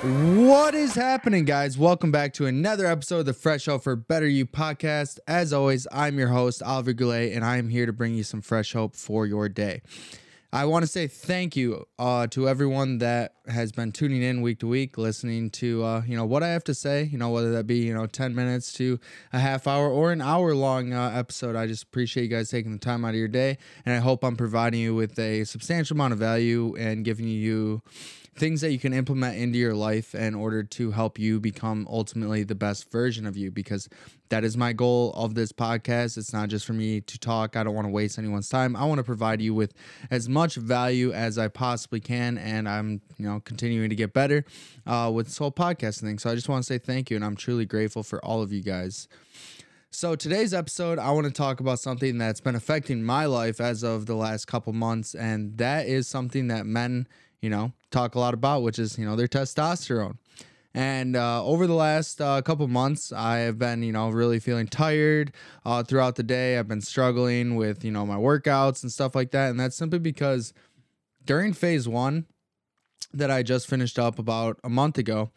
What is happening, guys? Welcome back to another episode of the Fresh Hope for Better You podcast. As always, I'm your host, Oliver Goulet, and I am here to bring you some fresh hope for your day. I want to say thank you uh, to everyone that has been tuning in week to week, listening to uh, you know what I have to say. You know whether that be you know ten minutes to a half hour or an hour long uh, episode. I just appreciate you guys taking the time out of your day, and I hope I'm providing you with a substantial amount of value and giving you things that you can implement into your life in order to help you become ultimately the best version of you because that is my goal of this podcast. It's not just for me to talk. I don't want to waste anyone's time. I want to provide you with as much value as i possibly can and i'm you know continuing to get better uh, with this whole podcast thing. So i just want to say thank you and i'm truly grateful for all of you guys. So today's episode, I want to talk about something that's been affecting my life as of the last couple months, and that is something that men you know, talk a lot about, which is, you know, their testosterone. And uh, over the last uh, couple months, I have been, you know, really feeling tired uh, throughout the day. I've been struggling with, you know, my workouts and stuff like that. And that's simply because during phase one that I just finished up about a month ago,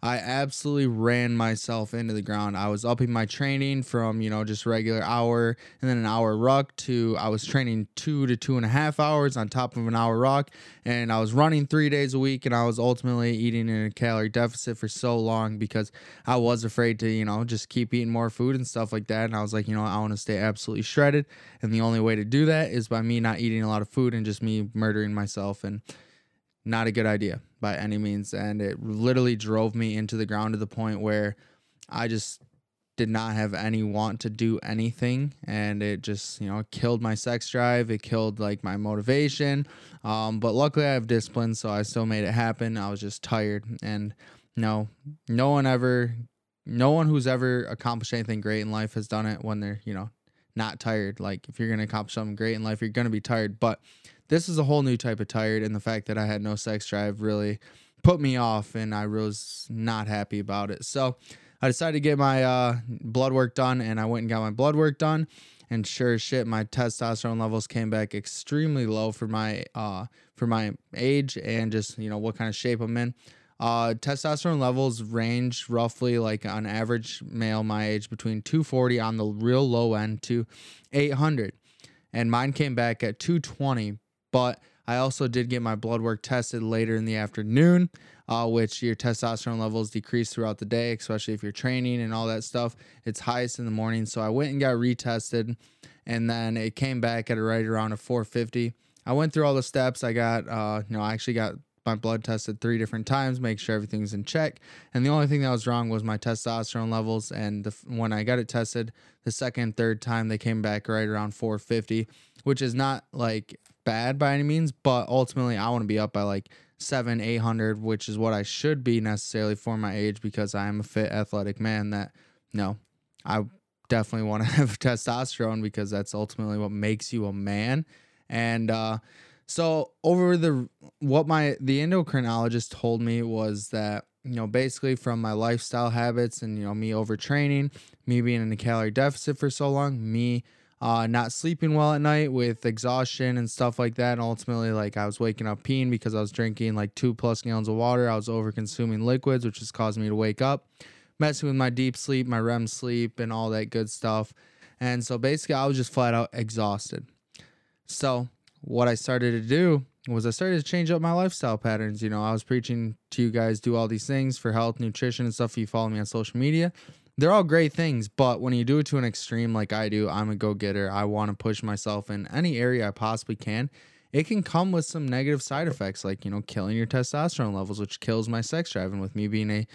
I absolutely ran myself into the ground. I was upping my training from, you know, just regular hour and then an hour ruck to I was training two to two and a half hours on top of an hour ruck. And I was running three days a week and I was ultimately eating in a calorie deficit for so long because I was afraid to, you know, just keep eating more food and stuff like that. And I was like, you know, I want to stay absolutely shredded. And the only way to do that is by me not eating a lot of food and just me murdering myself. And not a good idea by any means. And it literally drove me into the ground to the point where I just did not have any want to do anything. And it just you know killed my sex drive. It killed like my motivation. Um, but luckily i have discipline so i still made it happen. I was just tired. And no no one ever no one who's ever accomplished anything great in life has done it when they're you know not tired. Like if you're to accomplish something great in life you're to be tired. But this is a whole new type of tired, and the fact that I had no sex drive really put me off, and I was not happy about it. So I decided to get my uh, blood work done, and I went and got my blood work done. And sure as shit, my testosterone levels came back extremely low for my uh, for my age and just you know what kind of shape I'm in. Uh, testosterone levels range roughly like on average male my age between 240 on the real low end to 800 and mine came back at 220 but I also did get my blood work tested later in the afternoon, uh, which your testosterone levels decrease throughout the day, especially if you're training and all that stuff. It's highest in the morning. So I went and got retested, and then it came back at right around a 450. I went through all the steps. I got, uh, you know, I actually got my blood tested three different times, make sure everything's in check. And the only thing that was wrong was my testosterone levels. And the, when I got it tested the second, third time, they came back right around 450, which is not like bad by any means, but ultimately I want to be up by like seven, eight hundred, which is what I should be necessarily for my age because I am a fit, athletic man. That no, I definitely want to have testosterone because that's ultimately what makes you a man. And uh, so over the what my the endocrinologist told me was that you know basically from my lifestyle habits and you know me overtraining, me being in a calorie deficit for so long, me uh, not sleeping well at night with exhaustion and stuff like that. And ultimately, like I was waking up peeing because I was drinking like two plus gallons of water. I was over consuming liquids, which is causing me to wake up, messing with my deep sleep, my REM sleep, and all that good stuff. And so basically, I was just flat out exhausted. So, what I started to do was I started to change up my lifestyle patterns. You know, I was preaching to you guys do all these things for health, nutrition, and stuff. If you follow me on social media, they're all great things, but when you do it to an extreme like I do, I'm a go getter. I want to push myself in any area I possibly can. It can come with some negative side effects, like you know, killing your testosterone levels, which kills my sex drive. And with me being a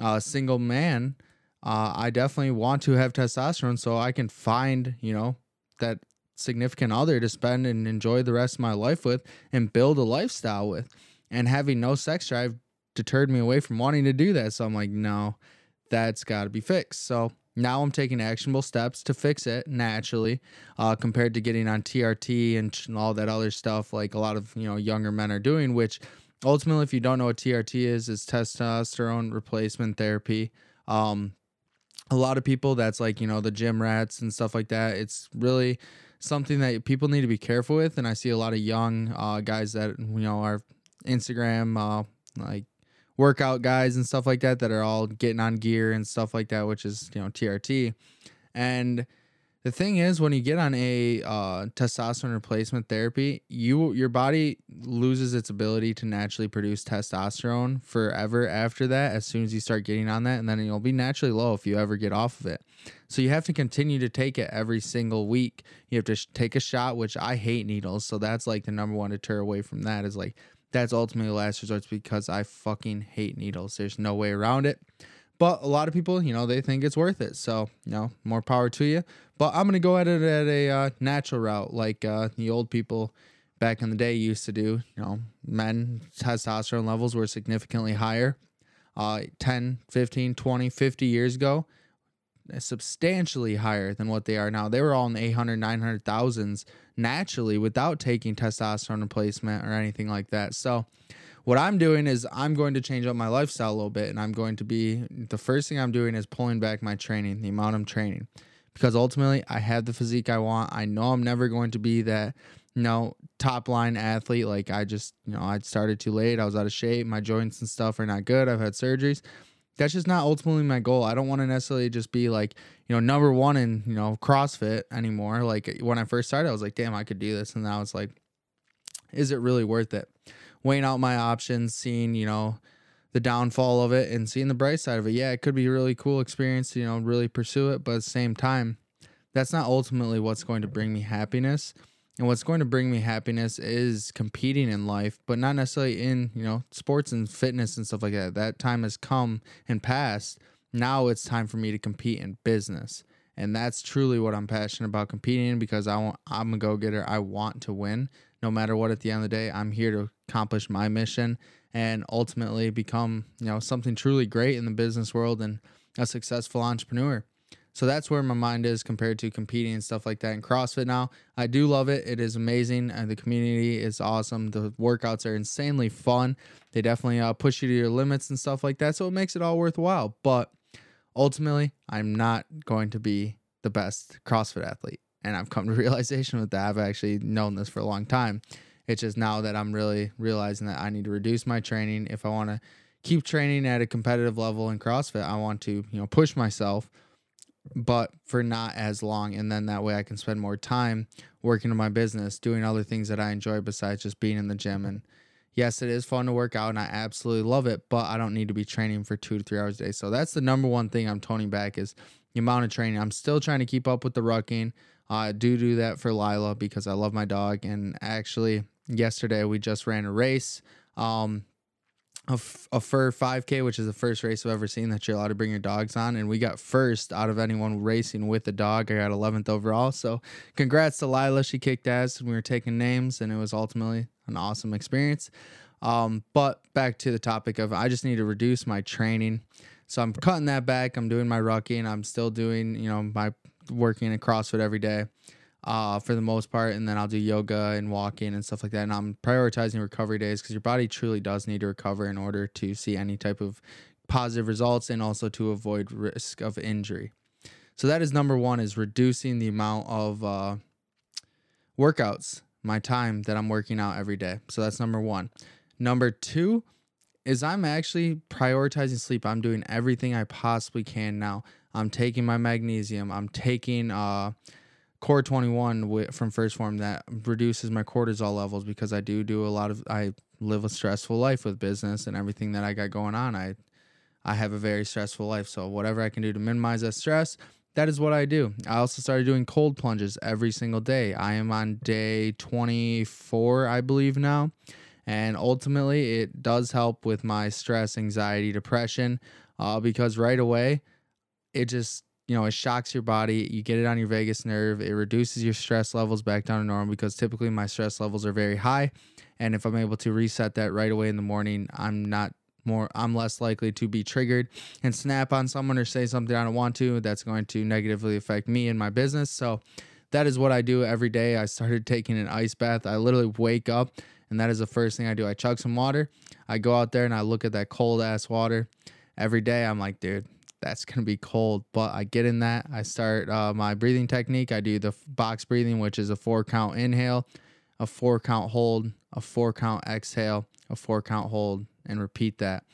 uh, single man, uh, I definitely want to have testosterone so I can find you know that significant other to spend and enjoy the rest of my life with and build a lifestyle with. And having no sex drive deterred me away from wanting to do that. So I'm like, no, that's got to be fixed. So now I'm taking actionable steps to fix it naturally, uh, compared to getting on TRT and all that other stuff like a lot of you know younger men are doing. Which ultimately, if you don't know what TRT is, is testosterone replacement therapy. Um, a lot of people that's like you know the gym rats and stuff like that. It's really something that people need to be careful with, and I see a lot of young uh, guys that you know are Instagram uh, like workout guys and stuff like that that are all getting on gear and stuff like that, which is, you know, TRT. And the thing is, when you get on a uh, testosterone replacement therapy, you your body loses its ability to naturally produce testosterone forever after that. As soon as you start getting on that, and then you'll be naturally low if you ever get off of it. So you have to continue to take it every single week. You have to sh- take a shot, which I hate needles. So that's like the number one deter away from that is like that's ultimately the last resort because I fucking hate needles. There's no way around it. But a lot of people, you know, they think it's worth it. So, you know, more power to you. But I'm going to go at it at a uh, natural route like uh, the old people back in the day used to do. You know, men testosterone levels were significantly higher uh, 10, 15, 20, 50 years ago, substantially higher than what they are now. They were all in the 800, 900,000s naturally without taking testosterone replacement or anything like that. So, what I'm doing is I'm going to change up my lifestyle a little bit and I'm going to be the first thing I'm doing is pulling back my training, the amount I'm training. Because ultimately I have the physique I want. I know I'm never going to be that, you know, top line athlete. Like I just, you know, I started too late. I was out of shape. My joints and stuff are not good. I've had surgeries. That's just not ultimately my goal. I don't want to necessarily just be like, you know, number one in, you know, CrossFit anymore. Like when I first started, I was like, damn, I could do this. And now it's like, is it really worth it? weighing out my options, seeing, you know, the downfall of it and seeing the bright side of it. Yeah, it could be a really cool experience, you know, really pursue it, but at the same time, that's not ultimately what's going to bring me happiness. And what's going to bring me happiness is competing in life, but not necessarily in, you know, sports and fitness and stuff like that. That time has come and passed. Now it's time for me to compete in business. And that's truly what I'm passionate about competing in because I want I'm a go-getter. I want to win no matter what at the end of the day. I'm here to accomplish my mission and ultimately become, you know, something truly great in the business world and a successful entrepreneur. So that's where my mind is compared to competing and stuff like that in CrossFit now. I do love it. It is amazing. And the community is awesome. The workouts are insanely fun. They definitely uh, push you to your limits and stuff like that. So it makes it all worthwhile. But ultimately, I'm not going to be the best CrossFit athlete. And I've come to realization with that. I've actually known this for a long time. It's just now that I'm really realizing that I need to reduce my training if I want to keep training at a competitive level in CrossFit. I want to, you know, push myself, but for not as long. And then that way I can spend more time working on my business, doing other things that I enjoy besides just being in the gym. And yes, it is fun to work out and I absolutely love it, but I don't need to be training for two to three hours a day. So that's the number one thing I'm toning back is the amount of training. I'm still trying to keep up with the rucking. I do do that for Lila because I love my dog. And actually, yesterday we just ran a race. Um, a, f- a fur 5K, which is the first race I've ever seen that you're allowed to bring your dogs on. And we got first out of anyone racing with a dog. I got 11th overall. So congrats to Lila. She kicked ass and we were taking names, and it was ultimately an awesome experience. Um, but back to the topic of I just need to reduce my training. So I'm cutting that back. I'm doing my rucking. I'm still doing, you know, my working at CrossFit every day uh, for the most part, and then I'll do yoga and walking and stuff like that. And I'm prioritizing recovery days because your body truly does need to recover in order to see any type of positive results and also to avoid risk of injury. So that is number one: is reducing the amount of uh, workouts, my time that I'm working out every day. So that's number one. Number two is I'm actually prioritizing sleep. I'm doing everything I possibly can now. I'm taking my magnesium. I'm taking uh, Core 21 from 1st Phorm that reduces my cortisol levels because I do do a lot of I live a stressful life with business and everything that I got going on. I I have a very stressful life, so whatever I can do to minimize that stress, that is what I do. I also started doing cold plunges every single day. I am on day 24, I believe now. And ultimately, it does help with my stress, anxiety, depression, uh, because right away, it just you know it shocks your body you get it on your vagus nerve it reduces your stress levels back down to normal because typically my stress levels are very high and if i'm able to reset that right away in the morning i'm not more i'm less likely to be triggered and snap on someone or say something i don't want to that's going to negatively affect me and my business. So that is what i do every day. I started taking an ice bath. I literally wake up and that is the first thing i do. I chug some water. I go out there and i look at that cold ass water every day. I'm like dude that's to be cold. But I get in that. I start uh, my breathing technique. I do the box breathing, which is a four count inhale, a four count hold, a four count exhale, a four count hold, and repeat that.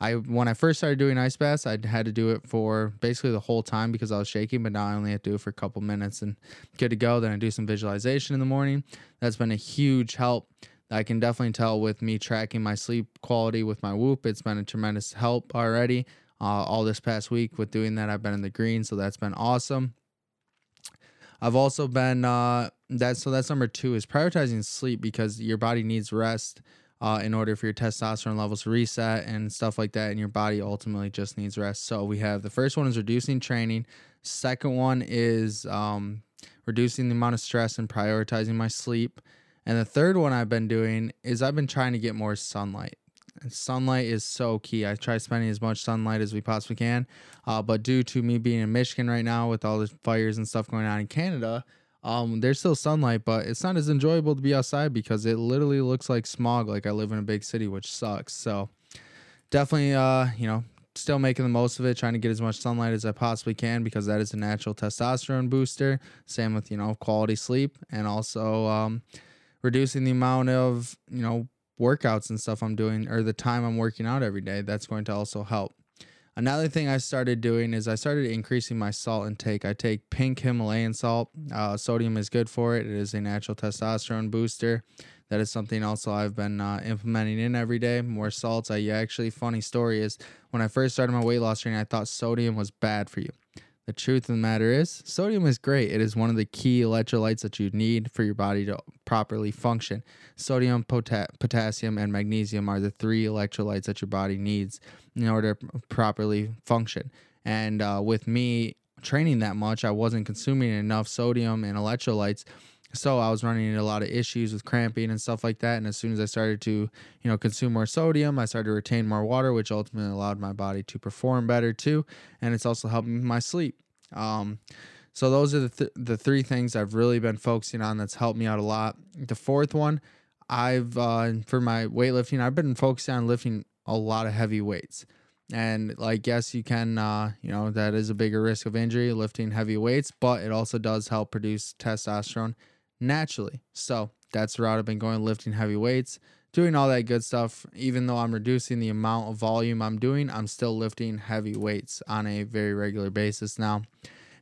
I when I first started doing ice baths, I had to do it for basically the whole time because I was shaking. But now I only have to do it for a couple minutes and good to go. Then I do some visualization in the morning. That's been a huge help. I can definitely tell with me tracking my sleep quality with my Whoop. It's been a tremendous help already. Uh, all this past week with doing that, I've been in the green, so that's been awesome. I've also been uh, that so that's number two is prioritizing sleep because your body needs rest uh, in order for your testosterone levels to reset and stuff like that, and your body ultimately just needs rest. So we have the first one is reducing training. Second one is um, reducing the amount of stress and prioritizing my sleep. And the third one I've been doing is I've been trying to get more sunlight. Sunlight is so key. I try spending as much sunlight as we possibly can. Uh, but due to me being in Michigan right now with all the fires and stuff going on in Canada, um, there's still sunlight, but it's not as enjoyable to be outside because it literally looks like smog. Like I live in a big city, which sucks. So definitely, uh, you know, still making the most of it, trying to get as much sunlight as I possibly can because that is a natural testosterone booster. Same with you know quality sleep and also um, reducing the amount of you know workouts and stuff I'm doing or the time I'm working out every day. That's going to also help. Another thing I started doing is I started increasing my salt intake. I take pink Himalayan salt. Uh, sodium is good for it. It is a natural testosterone booster. That is something also I've been uh, implementing in every day. More salts. I actually funny story is when I first started my weight loss training, I thought sodium was bad for you. The truth of the matter is, sodium is great. It is one of the key electrolytes that you need for your body to properly function. Sodium, pota- potassium, and magnesium are the three electrolytes that your body needs in order to properly function. And uh, with me training that much, I wasn't consuming enough sodium and electrolytes. So I was running into a lot of issues with cramping and stuff like that. And as soon as I started to, you know, consume more sodium, I started to retain more water, which ultimately allowed my body to perform better too. And it's also helping my sleep. Um, so those are the th- the three things I've really been focusing on that's helped me out a lot. The fourth one, I've uh, for my weightlifting, I've been focusing on lifting a lot of heavy weights. And like yes, you can uh, you know, that is a bigger risk of injury lifting heavy weights, but it also does help produce testosterone naturally. So that's the route I've been going, lifting heavy weights, doing all that good stuff. Even though I'm reducing the amount of volume I'm doing, I'm still lifting heavy weights on a very regular basis now.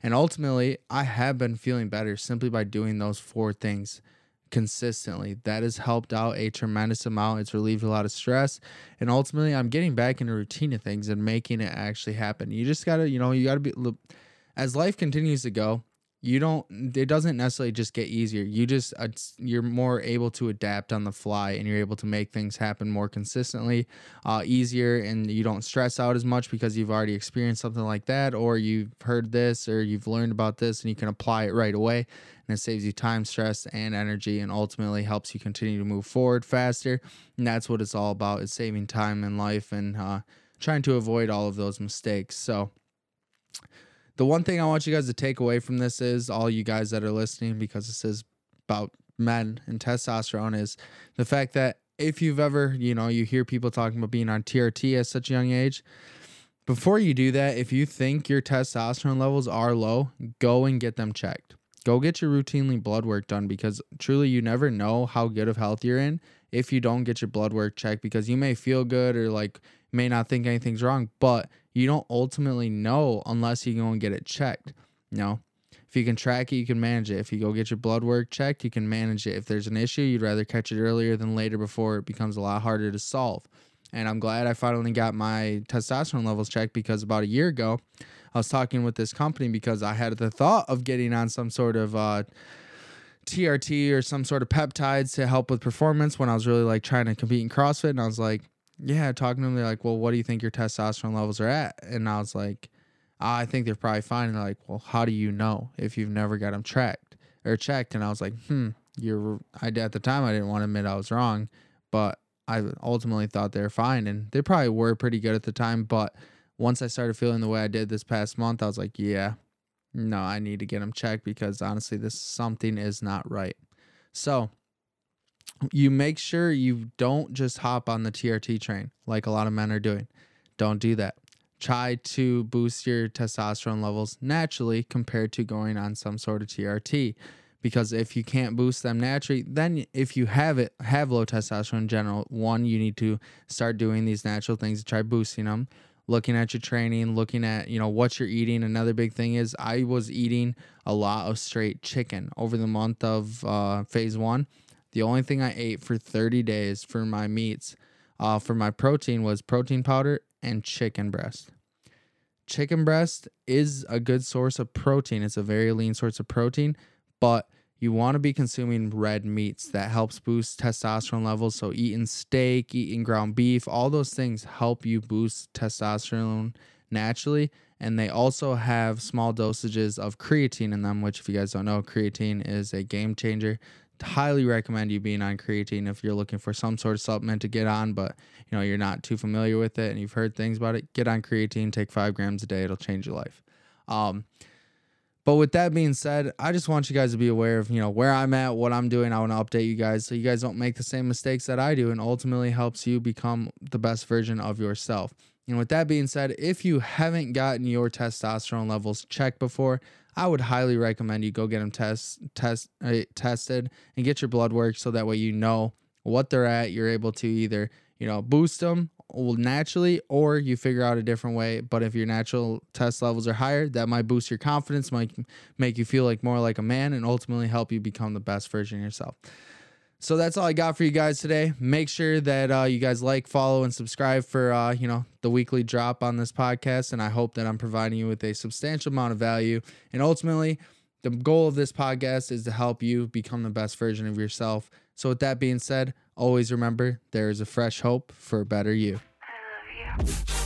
And ultimately, I have been feeling better simply by doing those four things consistently. That has helped out a tremendous amount. It's relieved a lot of stress. And ultimately, I'm getting back in a routine of things and making it actually happen. You just got to, you know, you got to be, as life continues to go, you don't it doesn't necessarily just get easier. You just uh, you're more able to adapt on the fly and you're able to make things happen more consistently uh, easier and you don't stress out as much because you've already experienced something like that or you've heard this or you've learned about this and you can apply it right away and it saves you time stress and energy and ultimately helps you continue to move forward faster. And that's what it's all about is saving time in life and uh, trying to avoid all of those mistakes. So the one thing I want you guys to take away from this is all you guys that are listening, because this is about men and testosterone, is the fact that if you've ever, you know, you hear people talking about being on TRT at such a young age, before you do that, if you think your testosterone levels are low, go and get them checked. Go get your routinely blood work done because truly you never know how good of health you're in if you don't get your blood work checked because you may feel good or like may not think anything's wrong, but you don't ultimately know unless you go and get it checked. You know, if you can track it, you can manage it. If you go get your blood work checked, you can manage it. If there's an issue, you'd rather catch it earlier than later before it becomes a lot harder to solve. And I'm glad I finally got my testosterone levels checked because about a year ago, I was talking with this company because I had the thought of getting on some sort of uh, TRT or some sort of peptides to help with performance when I was really like trying to compete in CrossFit. And I was like, yeah, talking to them, they're like, well, what do you think your testosterone levels are at? And I was like, ah, I think they're probably fine. And they're like, well, how do you know if you've never got them tracked or checked? And I was like, hmm, you're, I, at the time, I didn't want to admit I was wrong, but I ultimately thought they were fine. And they probably were pretty good at the time. But once I started feeling the way I did this past month, I was like, yeah, no, I need to get them checked because honestly, this something is not right. So, you make sure you don't just hop on the TRT train like a lot of men are doing. Don't do that. Try to boost your testosterone levels naturally compared to going on some sort of TRT because if you can't boost them naturally, then if you have it, have low testosterone in general, one, you need to start doing these natural things to try boosting them. Looking at your training, looking at, you know, what you're eating. Another big thing is I was eating a lot of straight chicken over the month of uh, phase one. The only thing I ate for 30 days for my meats, uh, for my protein was protein powder and chicken breast chicken breast is a good source of protein. It's a very lean source of protein, but you want to be consuming red meats that helps boost testosterone levels. So eating steak, eating ground beef, all those things help you boost testosterone naturally. And they also have small dosages of creatine in them, which if you guys don't know, creatine is a game changer highly recommend you being on creatine if you're looking for some sort of supplement to get on, but you know you're not too familiar with it and you've heard things about it. Get on creatine, take five grams a day; it'll change your life. Um, but with that being said, I just want you guys to be aware of you know where I'm at, what I'm doing. I want to update you guys so you guys don't make the same mistakes that I do, and ultimately helps you become the best version of yourself. And with that being said, if you haven't gotten your testosterone levels checked before, I would highly recommend you go get them test test uh, tested and get your blood work so that way you know what they're at. You're able to either you know boost them naturally or you figure out a different way. But if your natural test levels are higher, that might boost your confidence, might make you feel like more like a man, and ultimately help you become the best version of yourself. So that's all I got for you guys today. Make sure that uh, you guys like, follow, and subscribe for uh, you know the weekly drop on this podcast. And I hope that I'm providing you with a substantial amount of value. And ultimately, the goal of this podcast is to help you become the best version of yourself. So with that being said, always remember there is a fresh hope for a better you. I love you.